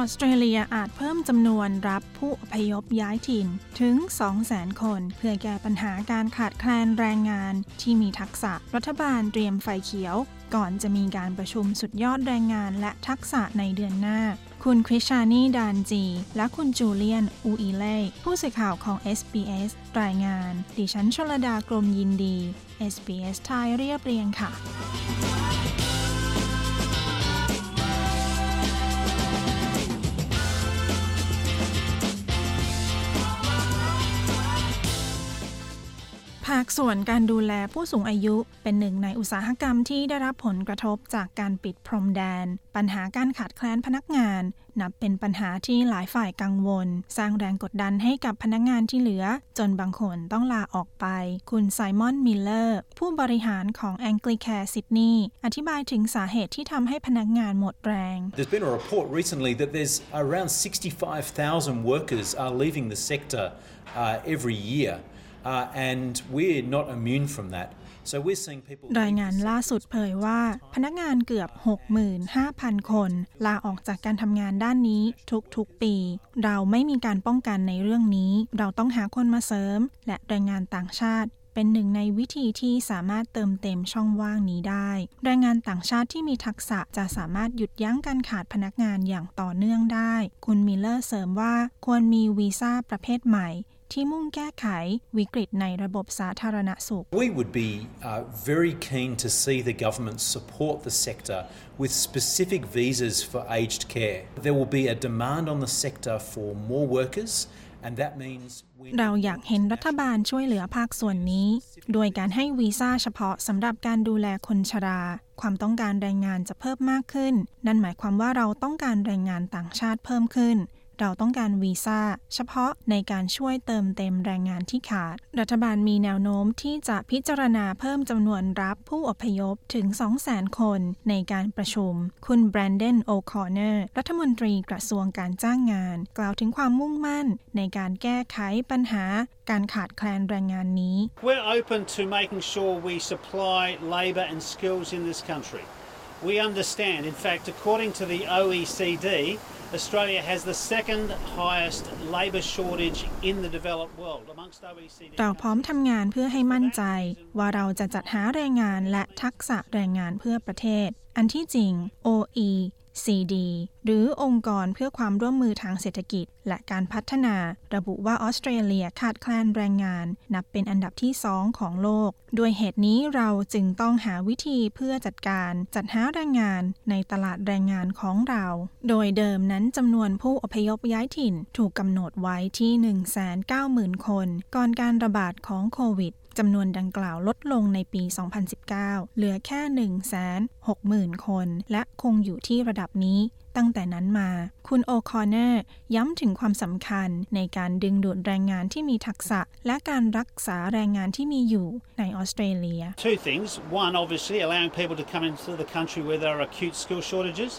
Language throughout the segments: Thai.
ออสเตรเลียอาจเพิ่มจำนวนรับผู้อพยพย้ายถิ่นถึง 200,000 คน เพื่อแก้ปัญหาการขาดแคลนแรงงานที่มีทักษะรัฐบาลเตรียมไฟเขียว ก่อนจะมีการประชุมสุดยอดแรงงานและทักษะในเดือนหน้า คุณคริชานีดานจี และคุณจูเลียน อูอีเล่ ผู้สื่อข่าวของ SBS รายงาน ดิฉันชลดากรมยินดี SBS ไทยเรียบเรียงค่ะ ภาคส่วนการดูแลผู้สูงอายุเป็นหนึ่งในอุตสาหกรรมที่ได้รับผลกระทบจากการปิดพรมแดน ปัญหาการขาดแคลนพนักงาน นับเป็นปัญหาที่หลายฝ่ายกังวล สร้างแรงกดดันให้กับพนักงานที่เหลือ จนบางคนต้องลาออกไป คุณไซมอนมิลเลอร์ ผู้บริหารของ Anglicare ซิดนีย์อธิบายถึงสาเหตุที่ทำให้พนักงานหมดแรง There's been a report recently that there's around 65,000 workers are leaving the sector uh, every year. Uh, and we're not immune from that. รายงานล่าสุดเผยว่า พนักงานเกือบ 65,000 คน ลาออกจากการทำงานด้านนี้ทุกๆปี เราไม่มีการป้องกันในเรื่องนี้ เราต้องหาคนมาเสริม และแรงงานต่างชาติเป็นหนึ่งในวิธีที่สามารถเติมเต็มช่องว่างนี้ได้ แรงงานต่างชาติที่มีทักษะจะสามารถหยุดยั้งการขาดพนักงานอย่างต่อเนื่องได้ คุณมิลเลอร์เสริมว่าควรมีวีซ่าประเภทใหม่ ที่มุ่งแก้ไขวิกฤตในระบบสาธารณสุข We would be uh, very keen to see the government support the sector with specific visas for aged care. There will be a demand on the sector for more workers เราอยากเห็นรัฐบาลช่วยเหลือภาคส่วนนี้ โดยการให้วีซ่าเฉพาะสำหรับการดูแลคนชรา ความต้องการแรงงานจะเพิ่มมากขึ้น นั่นหมายความว่าเราต้องการแรงงานต่างชาติเพิ่มขึ้น เราต้องการวีซ่าเฉพาะในการช่วยเติมเต็มแรงงานที่ขาด รัฐบาลมีแนวโน้มที่จะพิจารณาเพิ่มจำนวนรับผู้อพยพถึง 200,000 คนในการประชุม คุณแบรนเดนโอคอนเนอร์รัฐมนตรีกระทรวงการจ้างงาน กล่าวถึงความมุ่งมั่นในการแก้ไขปัญหาการขาดแคลนแรงงานนี้ We're open to making sure we supply labor and skills in this country. We understand, in fact, according to the OECD, Australia has the second highest labour shortage in the developed world amongst OECD เราพร้อมทำงานเพื่อให้มั่นใจ ว่าเราจะจัดหาแรงงานและทักษะแรงงานเพื่อประเทศ อันที่จริง OE CD หรือองค์กรเพื่อความร่วมมือทางเศรษฐกิจ และการพัฒนา ระบุว่าออสเตรเลียขาดแคลนแรงงาน นับเป็นอันดับที่สองของโลก ด้วยเหตุนี้เราจึงต้องหาวิธีเพื่อจัดการจัดหาแรงงานในตลาดแรงงานของเรา โดยเดิมนั้นจำนวนผู้อพยพย้ายถิ่นถูกกำหนดไว้ที่ 190,000 คน ก่อนการระบาดของโควิด จำนวนดังกล่าวลดลงในปี 2019 เหลือแค่ 160,000 คน และคงอยู่ที่ระดับนี้ตั้งแต่นั้นมา คุณโอคอนเนอร์ย้ำถึงความสำคัญในการดึงดูดแรงงานที่มีทักษะ และการรักษาแรงงานที่มีอยู่ในออสเตรเลีย Two things one obviously allowing people to come into the country where there are acute skill shortages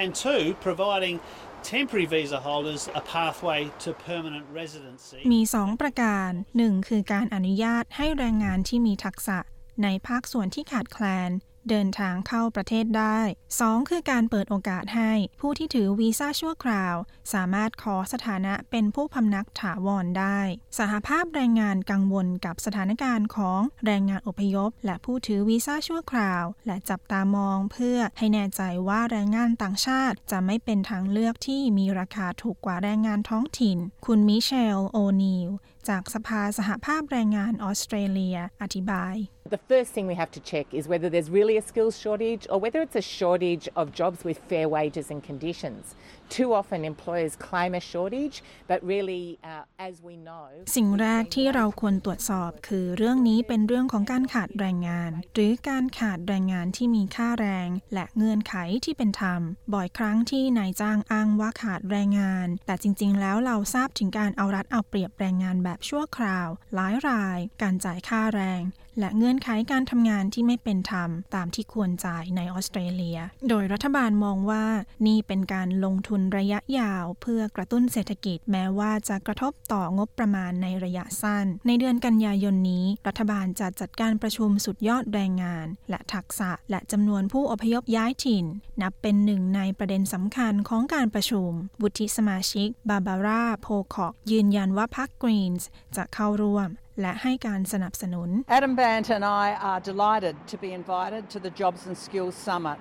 and two providing temporary visa holders a pathway to permanent residency มี 2 ประการ 1 คือการอนุญาตให้แรงงานที่มีทักษะในภาคส่วนที่ขาดแคลน เดินทางเข้าประเทศได้ 2. คือการเปิดโอกาสให้ผู้ที่ถือวีซ่าชั่วคราว สามารถขอสถานะเป็นผู้พำนักถาวรได้ สหภาพแรงงานกังวลกับสถานการณ์ของแรงงานอพยพ และผู้ถือวีซ่าชั่วคราว และจับตามองเพื่อให้แน่ใจว่าแรงงานต่างชาติจะไม่เป็นทางเลือกที่มีราคาถูกกว่าแรงงานท้องถิ่น คุณมิเชล โอนีลจากสภาสหภาพแรงงานออสเตรเลีย อธิบาย The first thing we have to check is whether there's really a skills shortage or whether it's a shortage of jobs with fair wages and conditions. Too often employers claim a shortage, but really, uh, as we know, สิ่งแรกที่เราควรตรวจสอบคือเรื่องนี้เป็นเรื่องของการขาดแรงงาน หรือการขาดแรงงานที่มีค่าแรง และเงื่อนไขที่เป็นธรรม บ่อยครั้งที่นายจ้างอ้างว่าขาดแรงงาน แต่จริง ๆ แล้วเราทราบถึงการเอารัดเอาเปรียบแรงงานแบบชั่วคราว หลายราย การจ่ายค่าแรง และเงื่อนไขการทำงานที่ไม่เป็นธรรม ตามที่ควรจ่ายในออสเตรเลีย โดยรัฐบาลมองว่านี่เป็นการลงทุนระยะยาว เพื่อกระตุ้นเศรษฐกิจแม้ว่าจะกระทบต่องบประมาณในระยะสั้น ในเดือนกันยายนนี้ รัฐบาลจะจัดการประชุมสุดยอดแรงงาน และทักษะและจำนวนผู้อพยพย้ายถิ่น นับเป็นหนึ่งในประเด็นสำคัญของการประชุม วุฒิสมาชิก บาบาร่า โพคอก ยืนยันว่าพรรคกรีนส์จะเข้าร่วมและให้การสนับสนุน Adam Bant and I are delighted to be invited to the Jobs and Skills Summit,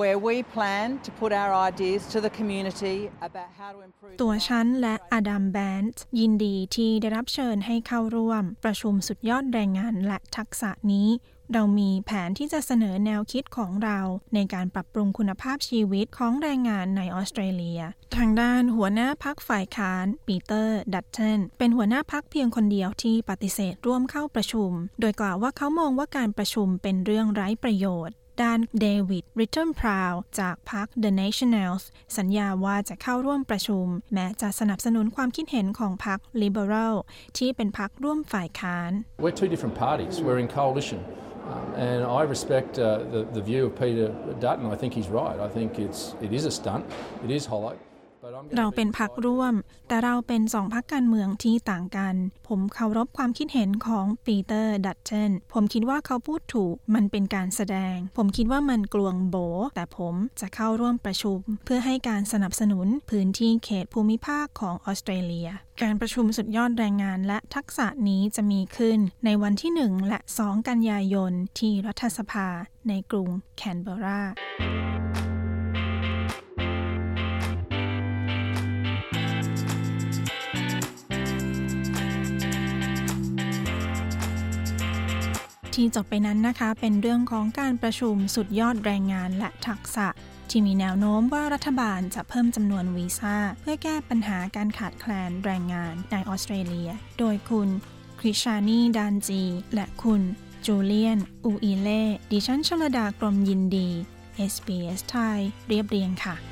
where we plan to put our ideas to the community about how to improve. ตัวฉันและอดัมแบนต์ยินดีที่ได้รับเชิญให้เข้าร่วม ประชุมสุดยอดแรงงานและทักษะนี้ เรามีแผนที่จะเสนอแนวคิดของเรา ในการปรับปรุงคุณภาพชีวิตของแรงงานในออสเตรเลีย ทางด้านหัวหน้าพรรคฝ่ายค้านปีเตอร์ดัตเทนเป็นหัวหน้าพรรคเพียงคนเดียวที่ปฏิเสธร่วมเข้าประชุม โดยกล่าวว่าเขามองว่าการประชุมเป็นเรื่องไร้ประโยชน์ ด้านเดวิดลิตเติลพราวด์จากพรรค The Nationals สัญญาว่าจะเข้าร่วมประชุม แม้จะสนับสนุนความคิดเห็นของพรรค Liberal ที่เป็นพรรคร่วมฝ่ายค้าน We're two different parties. We're in coalition. Um, and I respect uh, the, the view of Peter Dutton. I think he's right. I think it's, it is a stunt. It is hollow. เราเป็นพรรคร่วม แต่เราเป็นสองพรรคการเมืองที่ต่างกัน ผมเคารพความคิดเห็นของปีเตอร์ดัตเทนผมคิดว่าเขาพูดถูก มันเป็นการแสดง ผมคิดว่ามันกลวงโบ๋ แต่ผมจะเข้าร่วมประชุม เพื่อให้การสนับสนุนพื้นที่เขตภูมิภาคของออสเตรเลีย การประชุมสุดยอดแรงงานและทักษะนี้จะมีขึ้น ในวันที่ 1 และ 2 กันยายนที่รัฐสภาในกรุงแคนเบรา ที่จบไปนั้นนะคะ เป็นเรื่องของการประชุมสุดยอดแรงงานและทักษะ ที่มีแนวโน้มว่ารัฐบาลจะเพิ่มจำนวนวีซ่า เพื่อแก้ปัญหาการขาดแคลนแรงงานในออสเตรเลีย โดยคุณคริชานีดานจี และคุณจูเลียน อูอีเล่ ดิฉันชลดากรมยินดี SBS ไทย เรียบเรียงค่ะ